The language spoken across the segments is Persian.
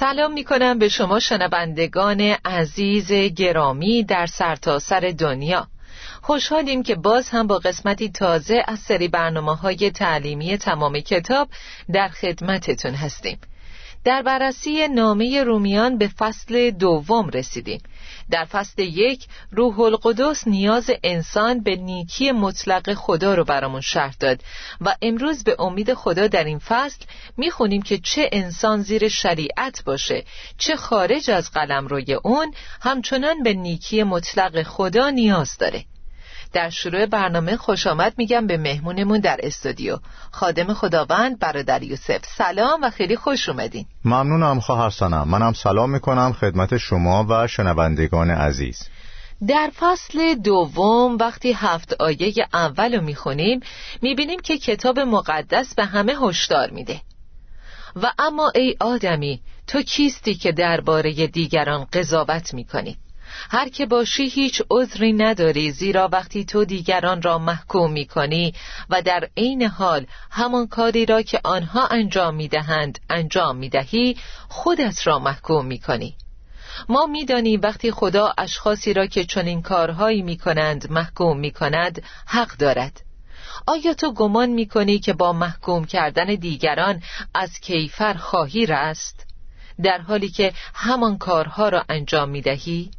سلام می کنم به شما شنوندگان عزیز گرامی در سرتاسر سر دنیا. خوشحالیم که باز هم با قسمتی تازه از سری برنامه های تعلیمی تمام کتاب در خدمتتون هستیم. در بررسی نامه رومیان به فصل دوم رسیدیم. در فصل یک روح القدس نیاز انسان به نیکی مطلق خدا رو برامون شرح داد و امروز به امید خدا در این فصل می‌خونیم که چه انسان زیر شریعت باشه چه خارج از قلم روی اون همچنان به نیکی مطلق خدا نیاز داره. در شروع برنامه خوش آمد میگم به مهمونمون در استودیو. خادم خداوند برادر یوسف. سلام و خیلی خوش اومدین. ممنونم خواهر سنم منم سلام می‌کنم خدمت شما و شنوندگان عزیز. در فصل دوم وقتی هفت آیه اول رو می‌خونیم می‌بینیم که کتاب مقدس به همه هشدار میده. و اما ای آدمی تو کیستی که درباره دیگران قضاوت می‌کنی؟ هر که باشی هیچ عذری نداری زیرا وقتی تو دیگران را محکوم می کنی و در عین حال همان کاری را که آنها انجام می دهند انجام می دهی خودت را محکوم می کنی ما می‌دانیم وقتی خدا اشخاصی را که چنین کارهایی می کنند محکوم می کند حق دارد آیا تو گمان می کنی که با محکوم کردن دیگران از کیفر خواهی رست؟ در حالی که همان کارها را انجام می دهی؟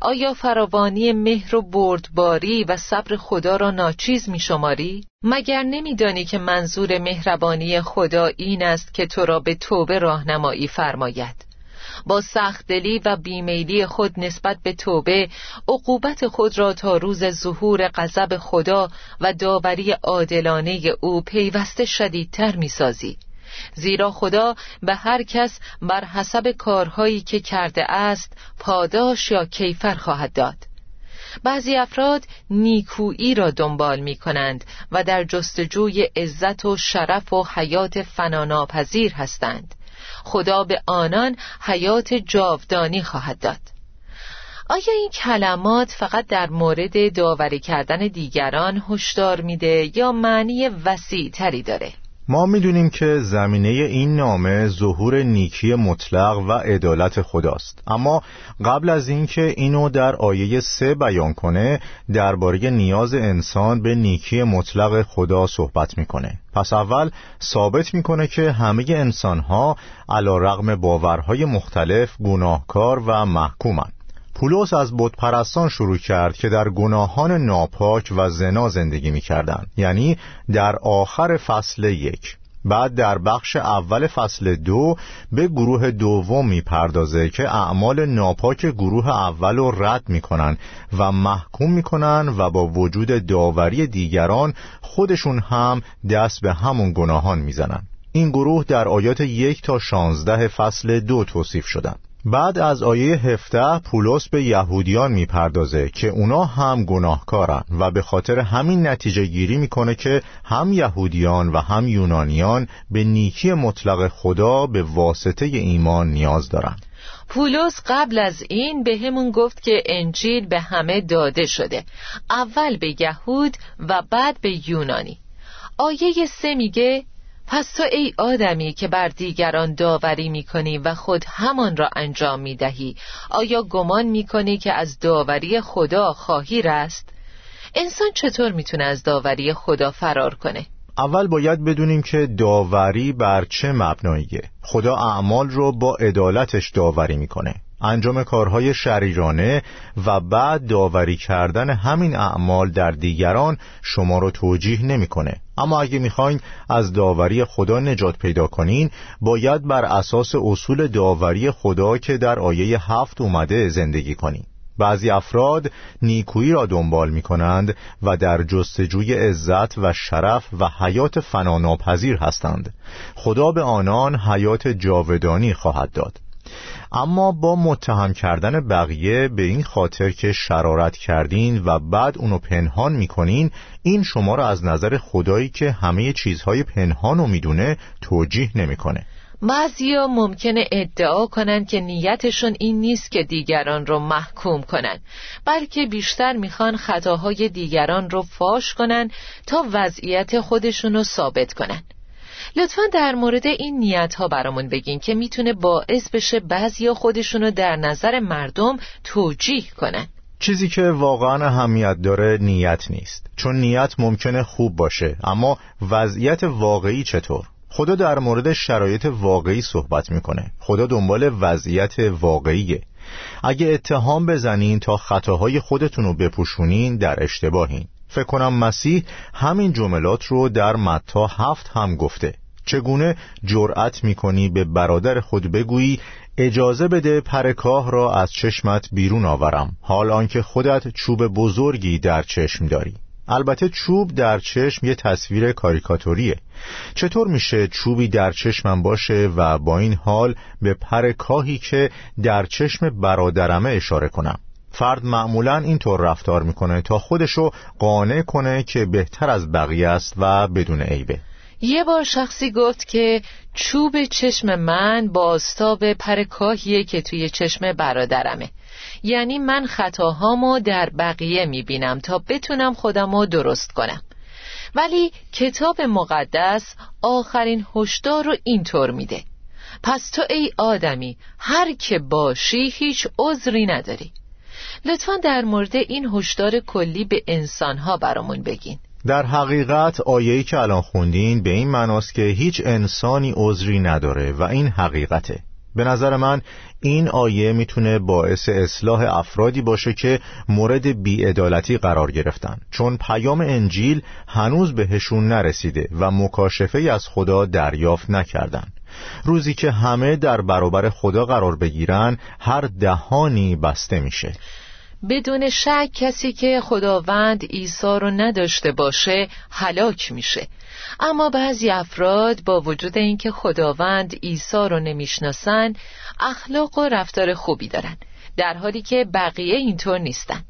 آیا فراوانی مهر و بردباری و صبر خدا را ناچیز می شماری؟ مگر نمیدانی که منظور مهربانی خدا این است که تو را به توبه راهنمایی فرماید با سختدلی و بیمیلی خود نسبت به توبه عقوبت خود را تا روز ظهور غضب خدا و داوری عادلانه او پیوسته شدیدتر می‌سازی زیرا خدا به هر کس بر حسب کارهایی که کرده است پاداش یا کیفر خواهد داد. بعضی افراد نیکویی را دنبال می کنند و در جستجوی عزت و شرف و حیات فناناپذیر هستند. خدا به آنان حیات جاودانی خواهد داد. آیا این کلمات فقط در مورد داوری کردن دیگران هشدار میده یا معنی وسیع تری داره؟ ما می‌دونیم که زمینه این نامه ظهور نیکی مطلق و عدالت خداست. اما قبل از اینکه اینو در آیه سه بیان کنه درباره نیاز انسان به نیکی مطلق خدا صحبت می‌کنه. پس اول ثابت می‌کنه که همه انسانها علا رغم باورهای مختلف گناهکار و محکومند. پولس از پرستان شروع کرد که در گناهان ناپاک و زنا زندگی می کردن. یعنی در آخر فصل یک. بعد در بخش اول فصل دو به گروه دوم می‌پردازه که اعمال ناپاک گروه اول رو رد می‌کنن و محکوم می‌کنن و با وجود داوری دیگران خودشون هم دست به همون گناهان می‌زنن. این گروه در آیات یک تا شانزده فصل دو توصیف شدن. بعد از آیه هفته پولس به یهودیان می‌پردازه که اونا هم گناهکارن و به خاطر همین نتیجه گیری می‌کنه که هم یهودیان و هم یونانیان به نیکی مطلق خدا به واسطه ایمان نیاز دارن. پولس قبل از این به همون گفت که انجیل به همه داده شده. اول به یهود و بعد به یونانی. آیه سه میگه پس تو ای آدمی که بر دیگران داوری می‌کنی و خود همان را انجام می‌دهی آیا گمان می‌کنی که از داوری خدا خواهی رست؟ انسان چطور می‌تونه از داوری خدا فرار کنه؟ اول باید بدونیم که داوری بر چه مبناییه خدا اعمال رو با عدالتش داوری می‌کنه انجام کارهای شریرانه و بعد داوری کردن همین اعمال در دیگران شما رو توجیه نمی‌کنه. اما اگه می‌خواین از داوری خدا نجات پیدا کنین باید بر اساس اصول داوری خدا که در آیه هفت اومده زندگی کنین. بعضی افراد نیکویی را دنبال می کنند و در جستجوی عزت و شرف و حیات فناناپذیر هستند. خدا به آنان حیات جاودانی خواهد داد. اما با متهم کردن بقیه به این خاطر که شرارت کردین و بعد اونو پنهان می‌کنین این شما را از نظر خدایی که همه چیزهای پنهان رو می‌دونه توجیه نمی‌کنه. بعضیا ممکنه ادعا کنند که نیتشون این نیست که دیگران رو محکوم کنن بلکه بیشتر می‌خوان خطاهای دیگران رو فاش کنن تا وضعیت خودشون رو ثابت کنن. لطفا در مورد این نیت ها برامون بگین که می‌تونه باعث بشه بعضیا خودشونو در نظر مردم توجیه کنن. چیزی که واقعا اهمیت داره نیت نیست. چون نیت ممکنه خوب باشه اما وضعیت واقعی چطور؟ خدا در مورد شرایط واقعی صحبت می‌کنه. خدا دنبال وضعیت واقعیه. اگه اتهام بزنین تا خطاهای خودتون رو بپوشونین در اشتباهین. فکر کنم مسیح همین جملات رو در متا هفت هم گفته. چگونه جرأت می‌کنی به برادر خود بگویی اجازه بده پرکاه را از چشمت بیرون آورم. حال آنکه خودت چوب بزرگی در چشم داری. البته چوب در چشم یه تصویر کاریکاتوریه. چطور میشه چوبی در چشمم باشه و با این حال به پر کاهی که در چشم برادرمه اشاره کنم؟ فرد معمولا اینطور رفتار می‌کنه تا خودشو قانع کنه که بهتر از بقیه است و بدون عیبه. یه بار شخصی گفت که چوب چشم من باستاب پر کاهیه که توی چشم برادرمه. یعنی من خطاهامو در بقیه می‌بینم تا بتونم خودمو درست کنم. ولی کتاب مقدس آخرین هشدار رو اینطور میده. پس تو ای آدمی هر که باشی هیچ عذری نداری. لطفا در مورد این هشدار کلی به انسانها برامون بگین. در حقیقت آیه‌ای که الان خوندین به این معناست که هیچ انسانی عذری نداره و این حقیقته. به نظر من این آیه می‌تونه باعث اصلاح افرادی باشه که مورد بیعدالتی قرار گرفتن. چون پیام انجیل هنوز بهشون نرسیده و مکاشفه از خدا دریافت نکردن. روزی که همه در برابر خدا قرار بگیرن هر دهانی بسته میشه. بدون شک کسی که خداوند عیسی رو نداشته باشه هلاک میشه اما بعضی افراد با وجود اینکه خداوند عیسی رو نمی‌شناسن اخلاق و رفتار خوبی دارن در حالی که بقیه اینطور نیستن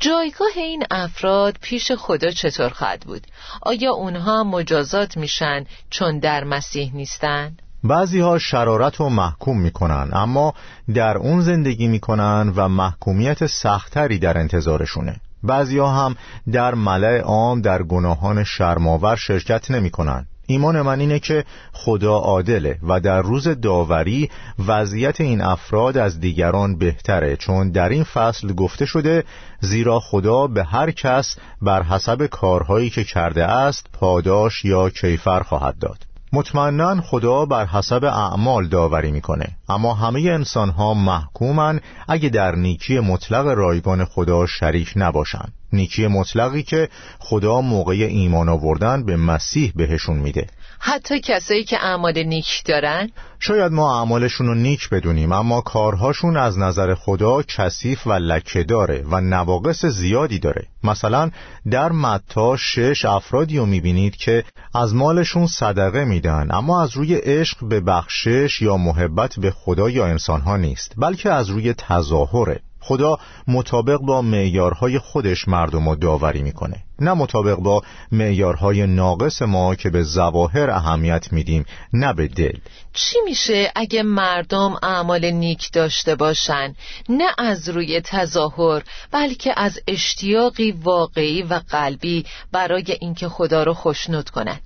جایگاه این افراد پیش خدا چطور خواهد بود؟ آیا اونها مجازات میشن چون در مسیح نیستن؟ بعضی ها شرارت رو محکوم می‌کنن اما در اون زندگی می‌کنن و محکومیت سختری در انتظارشونه. بعضی ها هم در ملع عام در گناهان شرماور شرکت نمی‌کنن. ایمان من اینه که خدا عادله و در روز داوری وضعیت این افراد از دیگران بهتره چون در این فصل گفته شده زیرا خدا به هر کس بر حسب کارهایی که کرده است پاداش یا کیفر خواهد داد. مطمئنا خدا بر حسب اعمال داوری می‌کنه. اما همه انسان ها محکومن اگه در نیکی مطلق رایگان خدا شریک نباشند. نیکی مطلقی که خدا موقع ایمان آوردن به مسیح بهشون میده. حتی کسایی که اعمال نیک دارن؟ شاید ما اعمالشون رو نیک بدونیم اما کارهاشون از نظر خدا کثیف و لکه داره و نواقص زیادی داره. مثلا در متا شش افرادی رو می‌بینید که از مالشون صدقه میدن اما از روی عشق به بخشش یا محبت به خدا یا انسانها نیست بلکه از روی تظاهره. خدا مطابق با معیارهای خودش مردم رو داوری می‌کنه. نه مطابق با معیارهای ناقص ما که به زواهر اهمیت میدیم نه به دل. چی میشه اگه مردم اعمال نیک داشته باشن؟ نه از روی تظاهر بلکه از اشتیاقی واقعی و قلبی برای اینکه خدا رو خوشنود کنن.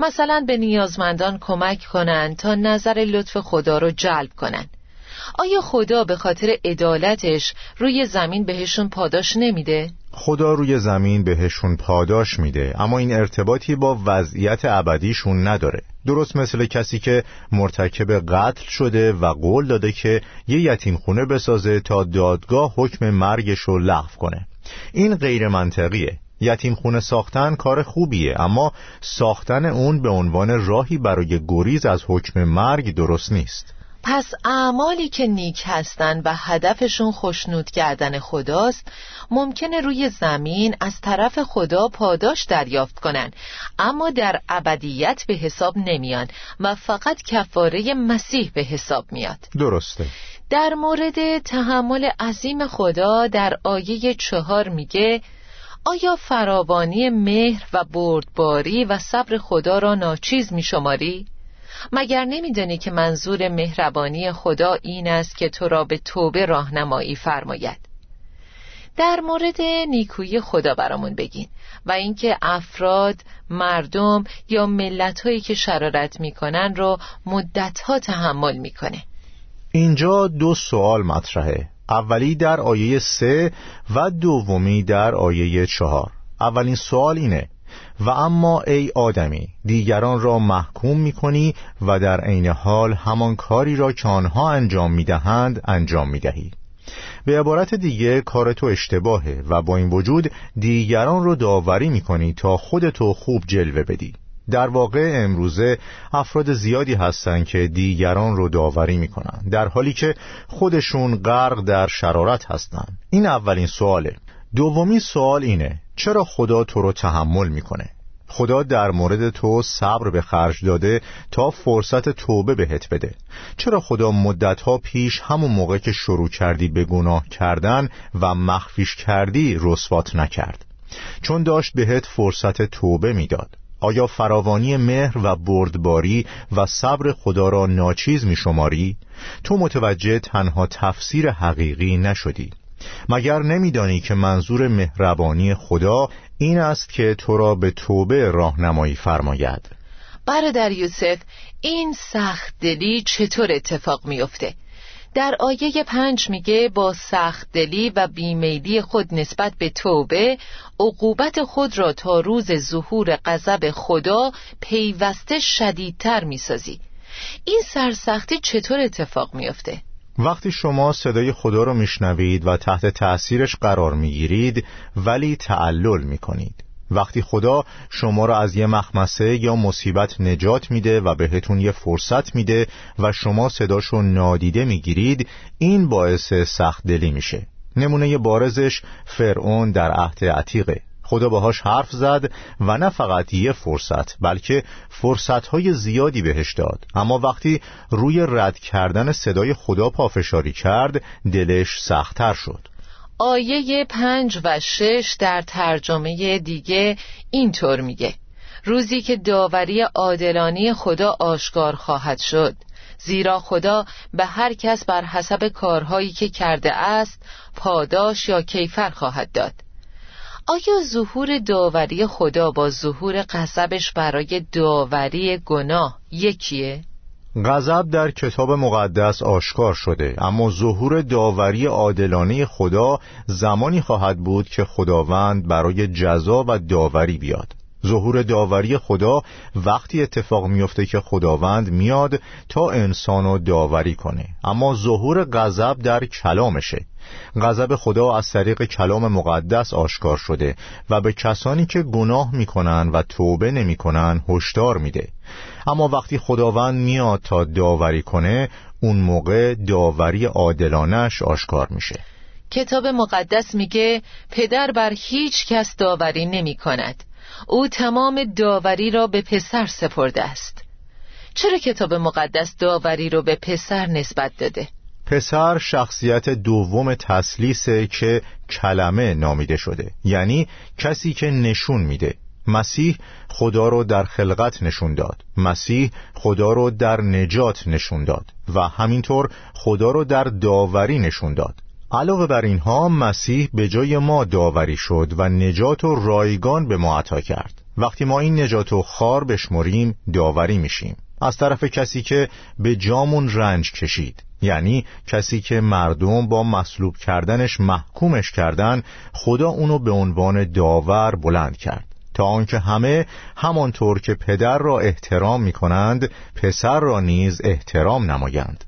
مثلا به نیازمندان کمک کنن تا نظر لطف خدا رو جلب کنن. آیا خدا به خاطر عدالتش روی زمین بهشون پاداش نمیده؟ خدا روی زمین بهشون پاداش میده اما این ارتباطی با وضعیت ابدیشون نداره. درست مثل کسی که مرتکب قتل شده و قول داده که یه یتیم خونه بسازه تا دادگاه حکم مرگش رو لغو کنه. این غیر منطقیه یتیم خونه ساختن کار خوبیه اما ساختن اون به عنوان راهی برای گریز از حکم مرگ درست نیست. پس اعمالی که نیک هستند و هدفشون خوشنود کردن خداست ممکنه روی زمین از طرف خدا پاداش دریافت کنن اما در ابدیت به حساب نمیان و فقط کفاره مسیح به حساب میاد درسته در مورد تحمل عظیم خدا در آیه چهار میگه آیا فراوانی مهر و بردباری و صبر خدا را ناچیز میشماری؟ مگر نمیدانی که منظور مهربانی خدا این است که تو را به توبه راهنمایی فرماید؟ در مورد نیکویی خدا برامون بگین و اینکه افراد، مردم یا ملتهایی که شرارت می‌کنن رو مدتها تحمل می‌کنه. اینجا دو سوال مطرحه. اولی در آیه سه و دومی در آیه چهار. اولین سوال اینه و اما ای آدمی دیگران را محکوم می کنی و در عین حال همان کاری را که آنها انجام می دهند انجام می دهی به عبارت دیگه کار تو اشتباهه و با این وجود دیگران رو داوری می کنی تا خودتو خوب جلوه بدی. در واقع امروزه افراد زیادی هستند که دیگران رو داوری می‌کنن در حالی که خودشون غرق در شرارت هستند این اولین سواله. دومی سوال اینه چرا خدا تو رو تحمل می‌کنه؟ خدا در مورد تو صبر به خرج داده تا فرصت توبه بهت بده. چرا خدا مدتها پیش همون موقع که شروع کردی به گناه کردن و مخفیش کردی رسوات نکرد؟ چون داشت بهت فرصت توبه می‌داد. آیا فراوانی مهر و بردباری و صبر خدا را ناچیز می شماری؟ تو متوجه تنها تفسیر حقیقی نشدی. مگر نمیدانی که منظور مهربانی خدا این است که تو را به توبه راهنمایی فرماید؟ برادر یوسف این سخت دلی چطور اتفاق میافته؟ در آیه پنج میگه با سخت دلی و بیمیلی خود نسبت به توبه عقوبت خود را تا روز ظهور غضب خدا پیوسته شدیدتر می‌سازی. این سرسختی چطور اتفاق میافته؟ وقتی شما صدای خدا رو میشنوید و تحت تأثیرش قرار می‌گیرید ولی تعلل می‌کنید. وقتی خدا شما را از یه مخمسه یا مصیبت نجات میده و بهتون یه فرصت میده و شما صداشو نادیده می‌گیرید این باعث سخت دلی میشه. نمونه بارزش فرعون در عهد عتیقه. خدا باهاش حرف زد و نه فقط یه فرصت بلکه فرصتهای زیادی بهش داد. اما وقتی روی رد کردن صدای خدا پافشاری کرد دلش سختتر شد. آیه پنج و شش در ترجمه دیگه اینطور میگه. روزی که داوری عادلانی خدا آشکار خواهد شد. زیرا خدا به هر کس بر حسب کارهایی که کرده است پاداش یا کیفر خواهد داد. آیا ظهور داوری خدا با ظهور غضبش برای داوری گناه یکیه؟ غضب در کتاب مقدس آشکار شده اما ظهور داوری عادلانه خدا زمانی خواهد بود که خداوند برای جزا و داوری بیاد ظهور داوری خدا وقتی اتفاق میفته که خداوند میاد تا انسانو داوری کنه اما ظهور غضب در کلامشه غضب خدا از طریق کلام مقدس آشکار شده و به کسانی که گناه می‌کنن و توبه نمی‌کنن هشدار میده. اما وقتی خداوند میاد تا داوری کنه اون موقع داوری عادلانش آشکار میشه. کتاب مقدس میگه پدر بر هیچ کس داوری نمی کند او تمام داوری را به پسر سپرده است. چرا کتاب مقدس داوری رو به پسر نسبت داده؟ پسر شخصیت دوم تسلیسه که کلمه نامیده شده. یعنی کسی که نشون میده. مسیح خدا رو در خلقت نشون داد. مسیح خدا رو در نجات نشون داد. و همینطور خدا رو در داوری نشون داد. علاوه بر اینها مسیح به جای ما داوری شد و نجات و رایگان به ما عطا کرد. وقتی ما این نجات و خار بشمریم داوری میشیم. از طرف کسی که به جامون رنج کشید یعنی کسی که مردم با مصلوب کردنش محکومش کردن خدا اونو به عنوان داور بلند کرد. تا آنکه همه همانطور که پدر را احترام می کنند پسر را نیز احترام نمایند.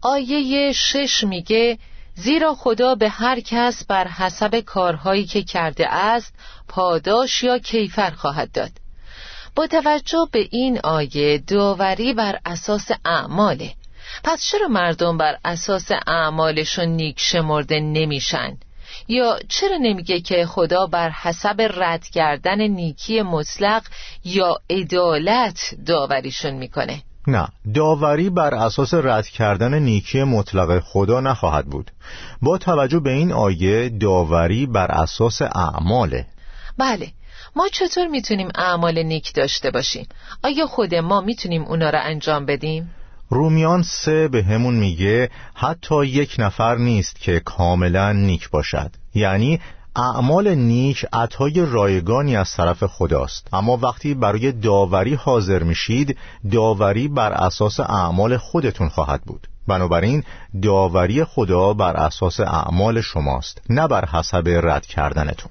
آیه شش میگه زیرا خدا به هر کس بر حسب کارهایی که کرده است پاداش یا کیفر خواهد داد. با توجه به این آیه داوری بر اساس اعماله. پس چرا مردم بر اساس اعمالشون نیک شمرده نمیشن؟ یا چرا نمیگه که خدا بر حسب رد کردن نیکی مطلق یا عدالت داوریشون می‌کنه؟ نه داوری بر اساس رد کردن نیکی مطلق خدا نخواهد بود. با توجه به این آیه داوری بر اساس اعماله. بله ما چطور می‌تونیم اعمال نیک داشته باشیم؟ آیا خود ما می‌تونیم اونا را انجام بدیم؟ رومیان سه به همون میگه حتی یک نفر نیست که کاملا نیک باشد یعنی اعمال نیک عطای رایگانی از طرف خداست اما وقتی برای داوری حاضر میشید داوری بر اساس اعمال خودتون خواهد بود بنابراین داوری خدا بر اساس اعمال شماست نه بر حسب رد کردنتون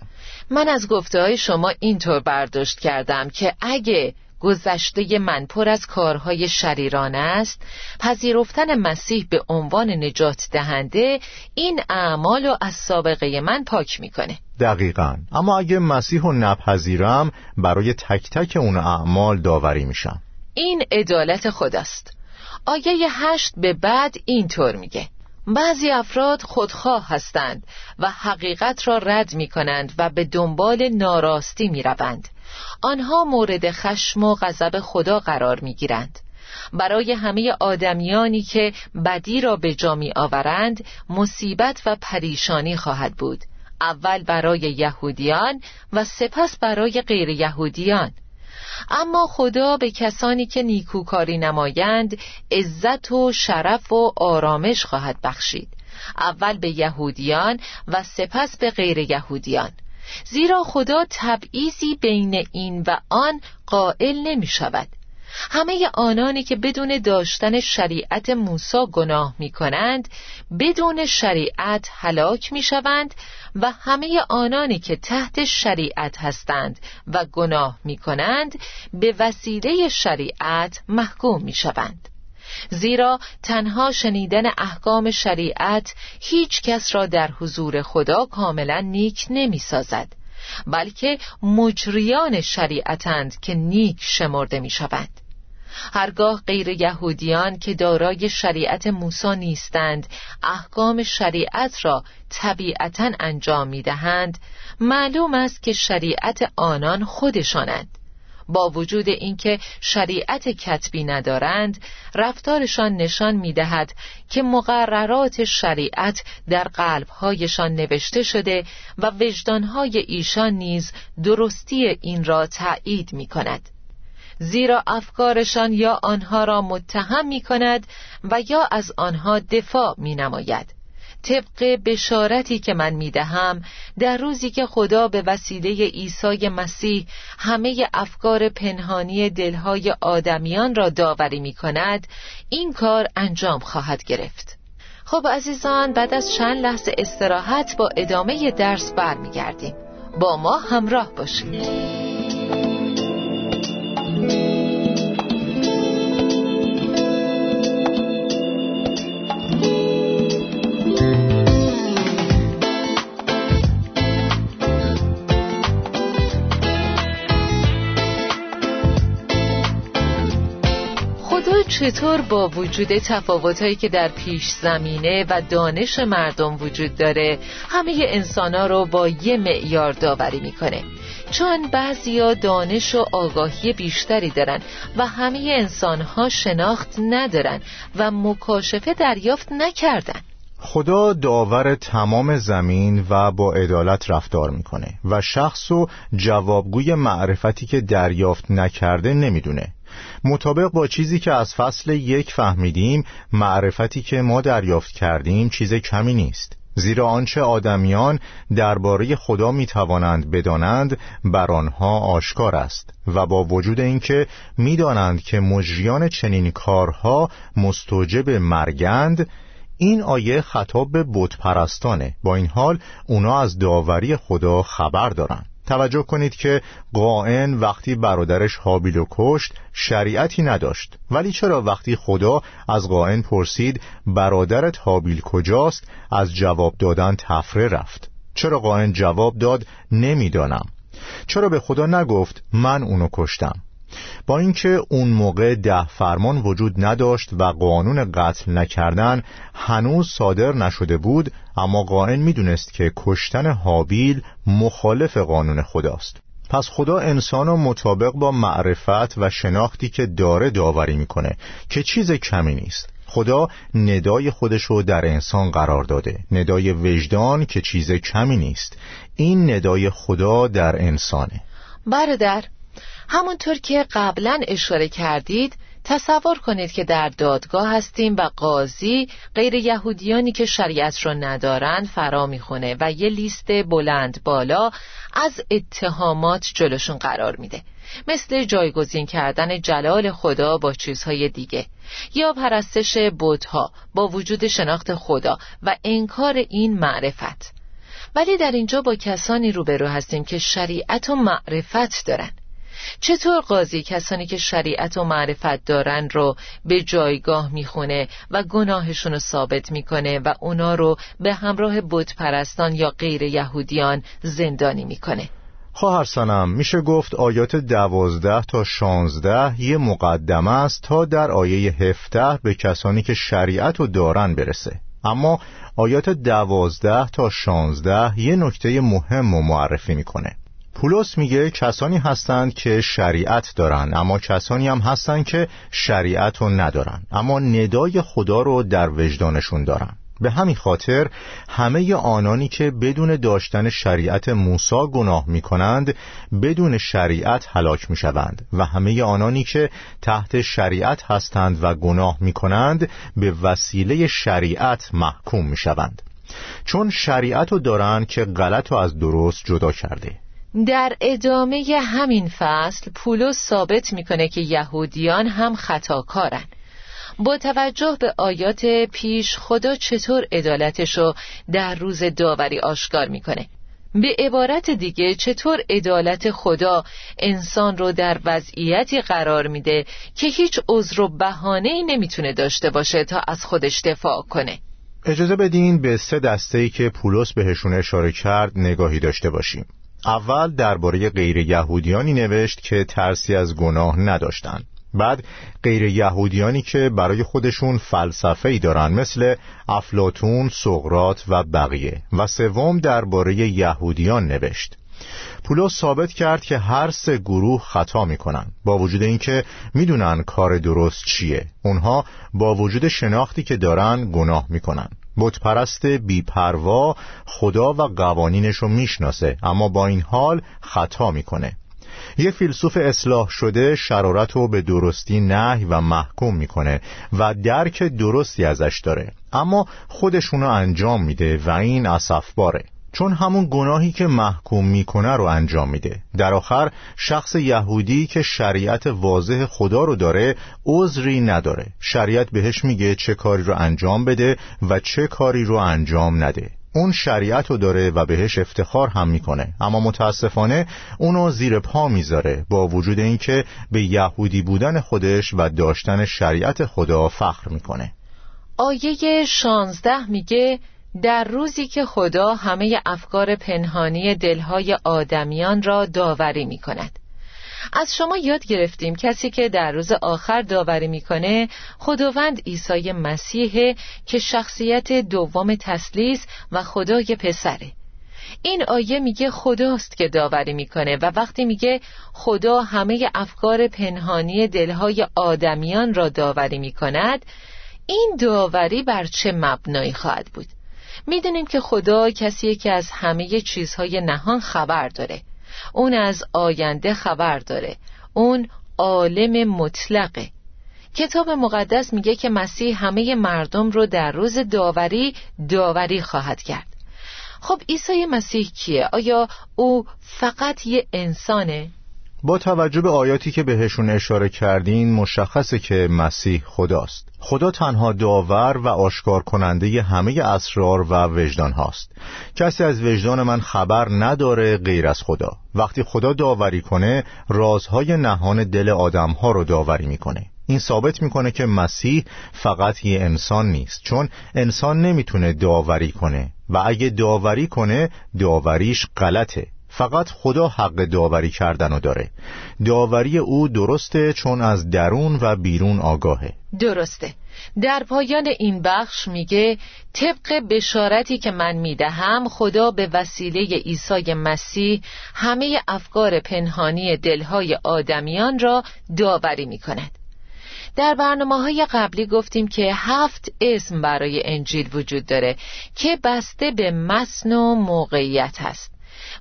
من از گفته های شما اینطور برداشت کردم که اگه گذشته من پر از کارهای شریرانه است پذیرفتن مسیح به عنوان نجات دهنده این اعمال و از سابقه من پاک می‌کنه. دقیقا. اما اگه مسیح رو نپذیرم برای تک تک اون اعمال داوری میشم. این عدالت خداست. آیه هشت به بعد اینطور میگه. بعضی افراد خودخواه هستند و حقیقت را رد می کنند و به دنبال ناراستی می روند. آنها مورد خشم و غضب خدا قرار می گیرند. برای همه آدمیانی که بدی را به جا می آورند مصیبت و پریشانی خواهد بود اول برای یهودیان و سپس برای غیر یهودیان اما خدا به کسانی که نیکوکاری نمایند عزت و شرف و آرامش خواهد بخشید. اول به یهودیان و سپس به غیر یهودیان. زیرا خدا تبعیضی بین این و آن قائل نمی شود همه آنانی که بدون داشتن شریعت موسی گناه می کنند بدون شریعت هلاک می شوند و همه آنانی که تحت شریعت هستند و گناه می کنند به وسیله شریعت محکوم می شوند زیرا تنها شنیدن احکام شریعت هیچ کس را در حضور خدا کاملا نیک نمی سازد بلکه مجریان شریعتند که نیک شمرده می شوند هرگاه غیر یهودیان که دارای شریعت موسی نیستند احکام شریعت را طبیعتا انجام می دهند معلوم است که شریعت آنان خودشانند. با وجود اینکه شریعت کتبی ندارند رفتارشان نشان می دهد که مقررات شریعت در قلبهایشان نوشته شده و وجدانهای ایشان نیز درستی این را تأیید می کند زیرا افکارشان یا آنها را متهم می کند و یا از آنها دفاع می نماید طبق بشارتی که من می دهم در روزی که خدا به وسیله عیسی مسیح همه افکار پنهانی دلهای آدمیان را داوری می کند این کار انجام خواهد گرفت. خب عزیزان بعد از چند لحظه استراحت با ادامه درس برمیگردیم. با ما همراه باشید. چطور با وجود تفاوتهایی که در پیش زمینه و دانش مردم وجود داره همه انسانها رو با یه معیار داوری می‌کنه؟ چون بعضیا دانش و آگاهی بیشتری دارن و همه انسانها شناخت ندارن و مکاشفه دریافت نکردن. خدا داور تمام زمین و با عدالت رفتار می‌کنه و شخص و جوابگوی معرفتی که دریافت نکرده نمی‌دونه. مطابق با چیزی که از فصل یک فهمیدیم معرفتی که ما دریافت کردیم چیز کمی نیست. زیرا آنچه آدمیان درباره خدا می توانند بدانند بر آنها آشکار است و با وجود اینکه می‌دانند که مجریان چنین کارها مستوجب مرگند این آیه خطاب به بت پرستانه با این حال اونا از داوری خدا خبر دارند. توجه کنید که قائن وقتی برادرش حابیل و کشت شریعتی نداشت. ولی چرا وقتی خدا از قائن پرسید برادرت حابیل کجاست از جواب دادن تفره رفت. چرا قائن جواب داد؟ نمی‌دانم. چرا به خدا نگفت من اونو کشتم؟ با اینکه اون موقع ده فرمان وجود نداشت و قانون قتل نکردن هنوز صادر نشده بود اما قائن می‌دونست که کشتن حابیل مخالف قانون خداست. پس خدا انسان رو مطابق با معرفت و شناختی که داره داوری می‌کنه که چیز کمی نیست. خدا ندای خودش رو در انسان قرار داده ندای وجدان که چیز کمی نیست. این ندای خدا در انسانه. برادر همونطور که قبلا اشاره کردید تصور کنید که در دادگاه هستیم و قاضی غیر یهودیانی که شریعت رو ندارند فرا می‌خونه و یه لیست بلند بالا از اتهامات جلوشون قرار میده. مثل جایگزین کردن جلال خدا با چیزهای دیگه. یا پرستش بودها با وجود شناخت خدا و انکار این معرفت. ولی در اینجا با کسانی روبرو هستیم که شریعت و معرفت دارن. چطور قاضی کسانی که شریعت و معرفت دارن رو به جایگاه می‌خونه و گناهشون رو ثابت می‌کنه و اونا رو به همراه پرستان یا غیر یهودیان زندانی می‌کنه؟ خواهر سنم میشه گفت آیات دوازده تا شانزده یه مقدمه است تا در آیه هفته به کسانی که شریعت رو دارن برسه. اما آیات دوازده تا شانزده یه نکته مهم و معرفی می‌کنه. پولس میگه کسانی هستند که شریعت دارن اما کسانی هم هستند که شریعت رو ندارن اما ندای خدا رو در وجدانشون دارن. به همین خاطر همه آنانی که بدون داشتن شریعت موسی گناه می کنند بدون شریعت هلاک می شوند و همه آنانی که تحت شریعت هستند و گناه می کنند به وسیله شریعت محکوم می شوند چون شریعت رو دارند که غلط و از درست جدا کرده. در ادامه همین فصل پولس ثابت می‌کنه که یهودیان هم خطاکارن. با توجه به آیات پیش خدا چطور عدالتشو در روز داوری آشکار می‌کنه؟ به عبارت دیگه چطور عدالت خدا انسان رو در وضعیتی قرار میده که هیچ عذر و بهانه ای نمی‌تونه داشته باشه تا از خودش دفاع کنه؟ اجازه بدین به سه دسته ای که پولس بهشون اشاره کرد نگاهی داشته باشیم. اول درباره غیر یهودیانی نوشت که ترسی از گناه نداشتند بعد غیر یهودیانی که برای خودشون فلسفه ای دارن مثل افلاتون، سقرات و بقیه. و سوم درباره یهودیان نوشت. پولس ثابت کرد که هر سه گروه خطا می‌کنن. با وجود اینکه می‌دونن کار درست چیه. اونها با وجود شناختی که دارن گناه می‌کنن. بتپرست بیپروا خدا و قوانینش رو می‌شناسه اما با این حال خطا می‌کنه. یه فیلسوف اصلاح شده شرارت رو به درستی نهی و محکوم می‌کنه و درک درستی ازش داره اما خودشونو انجام میده و این اصفباره چون همون گناهی که محکوم می‌کنه رو انجام میده. در آخر شخص یهودی که شریعت واضح خدا رو داره عذری نداره. شریعت بهش میگه چه کاری رو انجام بده و چه کاری رو انجام نده. اون شریعت رو داره و بهش افتخار هم می‌کنه. اما متاسفانه اونو زیر پا می‌ذاره با وجود اینکه به یهودی بودن خودش و داشتن شریعت خدا فخر می‌کنه. آیه شانزده میگه در روزی که خدا همه افکار پنهانی دلهای آدمیان را داوری می کند از شما یاد گرفتیم کسی که در روز آخر داوری می‌کنه خداوند عیسی مسیح که شخصیت دوم تسلیس و خدای پسره. این آیه میگه خداست که داوری می‌کنه و وقتی میگه خدا همه افکار پنهانی دلهای آدمیان را داوری می‌کند این داوری بر چه مبنایی خواهد بود؟ می‌دونیم که خدا کسیه که از همه چیزهای نهان خبر داره اون از آینده خبر داره اون عالم مطلقه کتاب مقدس میگه که مسیح همه مردم رو در روز داوری داوری خواهد کرد خب عیسی مسیح کیه؟ آیا او فقط یه انسانه؟ با توجه به آیاتی که بهشون اشاره کردین مشخصه که مسیح خداست. خدا تنها داور و آشکار کننده همه اسرار و وجدان هاست کسی از وجدان من خبر نداره غیر از خدا. وقتی خدا داوری کنه رازهای نهان دل آدم ها رو داوری می‌کنه. این ثابت می‌کنه که مسیح فقط یه انسان نیست چون انسان نمی‌تونه داوری کنه. و اگه داوری کنه داوریش غلطه. فقط خدا حق داوری کردن و داره. داوری او درسته چون از درون و بیرون آگاهه. درسته. در پایان این بخش میگه طبق بشارتی که من می‌دهم خدا به وسیله عیسی مسیح همه افکار پنهانی دلهای آدمیان را داوری می‌کند. در برنامه های قبلی گفتیم که هفت اسم برای انجیل وجود داره که بسته به متن و موقعیت هست.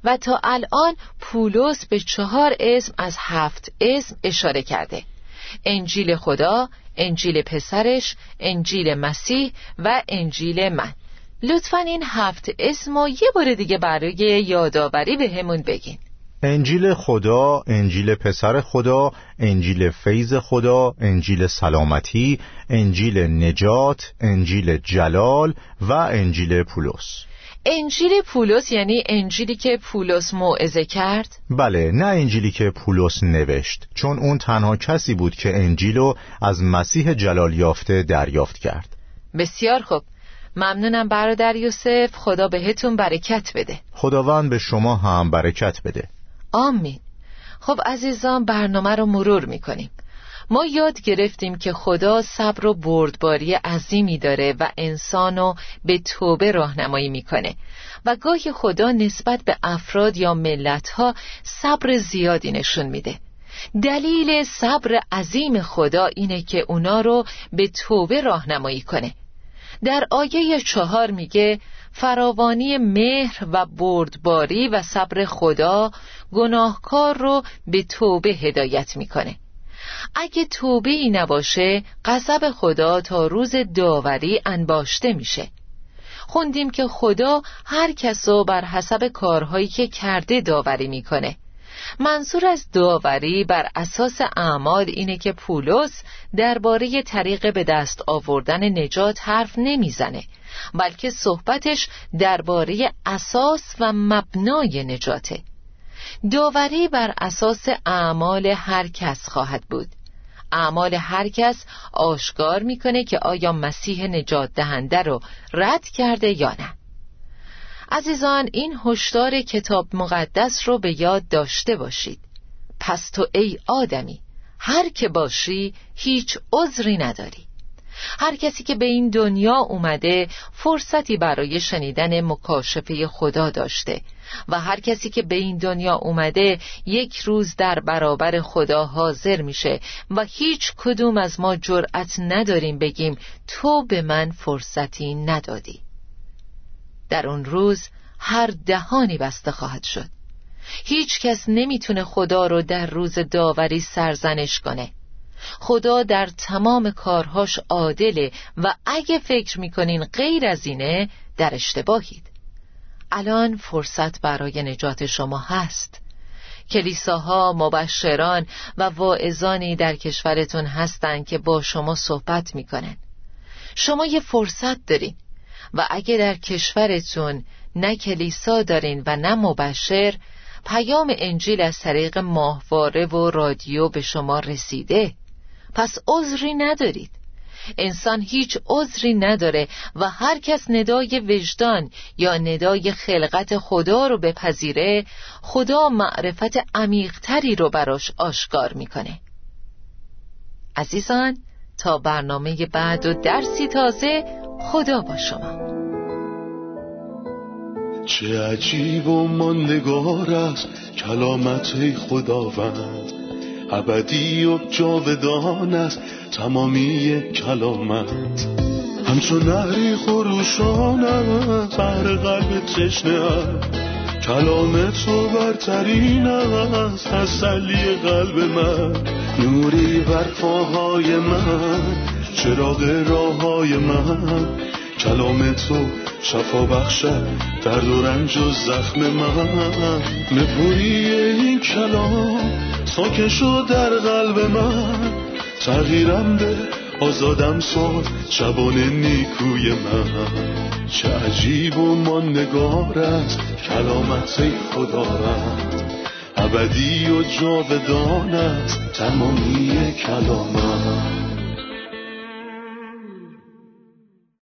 و تا الان پولس به چهار اسم از هفت اسم اشاره کرده. انجیل خدا، انجیل پسرش، انجیل مسیح و انجیل من. لطفا این هفت اسم و یه بار دیگه برای یادآوری به همون بگین. انجیل خدا، انجیل پسر خدا، انجیل فیض خدا، انجیل سلامتی، انجیل نجات، انجیل جلال و انجیل پولس. انجیل پولس یعنی انجیلی که پولس موعظه کرد؟ بله نه انجیلی که پولس نوشت چون اون تنها کسی بود که انجیلو از مسیح جلال یافته دریافت کرد. بسیار خوب. ممنونم برادر یوسف. خدا بهتون برکت بده. خداوند به شما هم برکت بده. آمین. خب عزیزان برنامه رو مرور می‌کنیم. ما یاد گرفتیم که خدا صبر و بردباری عظیمی داره و انسانو به توبه راهنمایی می‌کنه. و گاهی خدا نسبت به افراد یا ملتها صبر زیادی نشون میده. دلیل صبر عظیم خدا اینه که اونا رو به توبه راهنمایی کنه. در آیه چهار میگه فراوانی مهر و بردباری و صبر خدا گناهکار رو به توبه هدایت می‌کنه. اگه توبه ای نباشه غضب خدا تا روز داوری انباشته میشه. خوندیم که خدا هر کسو بر حسب کارهایی که کرده داوری می‌کنه. منظور از داوری بر اساس اعمال اینه که پولس درباره طریق به دست آوردن نجات حرف نمی‌زنه بلکه صحبتش درباره اساس و مبنای نجاته. داوری بر اساس اعمال هر کس خواهد بود. اعمال هر کس آشکار می‌کنه که آیا مسیح نجات دهنده رو رد کرده یا نه. عزیزان این هشدار کتاب مقدس رو به یاد داشته باشید. پس تو ای آدمی هر که باشی هیچ عذری نداری. هر کسی که به این دنیا اومده فرصتی برای شنیدن مکاشفه خدا داشته. و هر کسی که به این دنیا اومده یک روز در برابر خدا حاضر میشه و هیچ کدوم از ما جرأت نداریم بگیم تو به من فرصتی ندادی. در اون روز هر دهانی بسته خواهد شد. هیچ کس نمی‌تونه خدا رو در روز داوری سرزنش کنه. خدا در تمام کارهاش عادله و اگه فکر می‌کنین غیر از اینه در اشتباهید. الان فرصت برای نجات شما هست. کلیساها مبشران و واعظانی در کشورتون هستند که با شما صحبت می‌کنن. شما یه فرصت دارین و اگه در کشورتون نه کلیسا دارین و نه مبشر پیام انجیل از طریق ماهواره و رادیو به شما رسیده. پس عذری ندارید. انسان هیچ عذری نداره و هر کس ندای وجدان یا ندای خلقت خدا رو بپذیره خدا معرفت عمیقتری رو براش آشکار می‌کنه. عزیزان تا برنامه بعد و درسی تازه خدا با شما. چه عجیب و ماندگار است کلامت خداوند. ابدی و جاودان است تمامی کلامت. همچون نهری خروشان است بر قلب تشنه کلام تو برترین است تسلی قلب من. نوری بر پاهای من چراغ راه های من. کلام تو شفا بخشد درد و رنج و زخم من. نپوری این کلام ساکن شد در قلب من. تغییرم به آزادم ساد شبان نیکوی من. چه عجیب و ماندگار است کلامت خدا رد ابدی و جاودان است تمامی کلامت.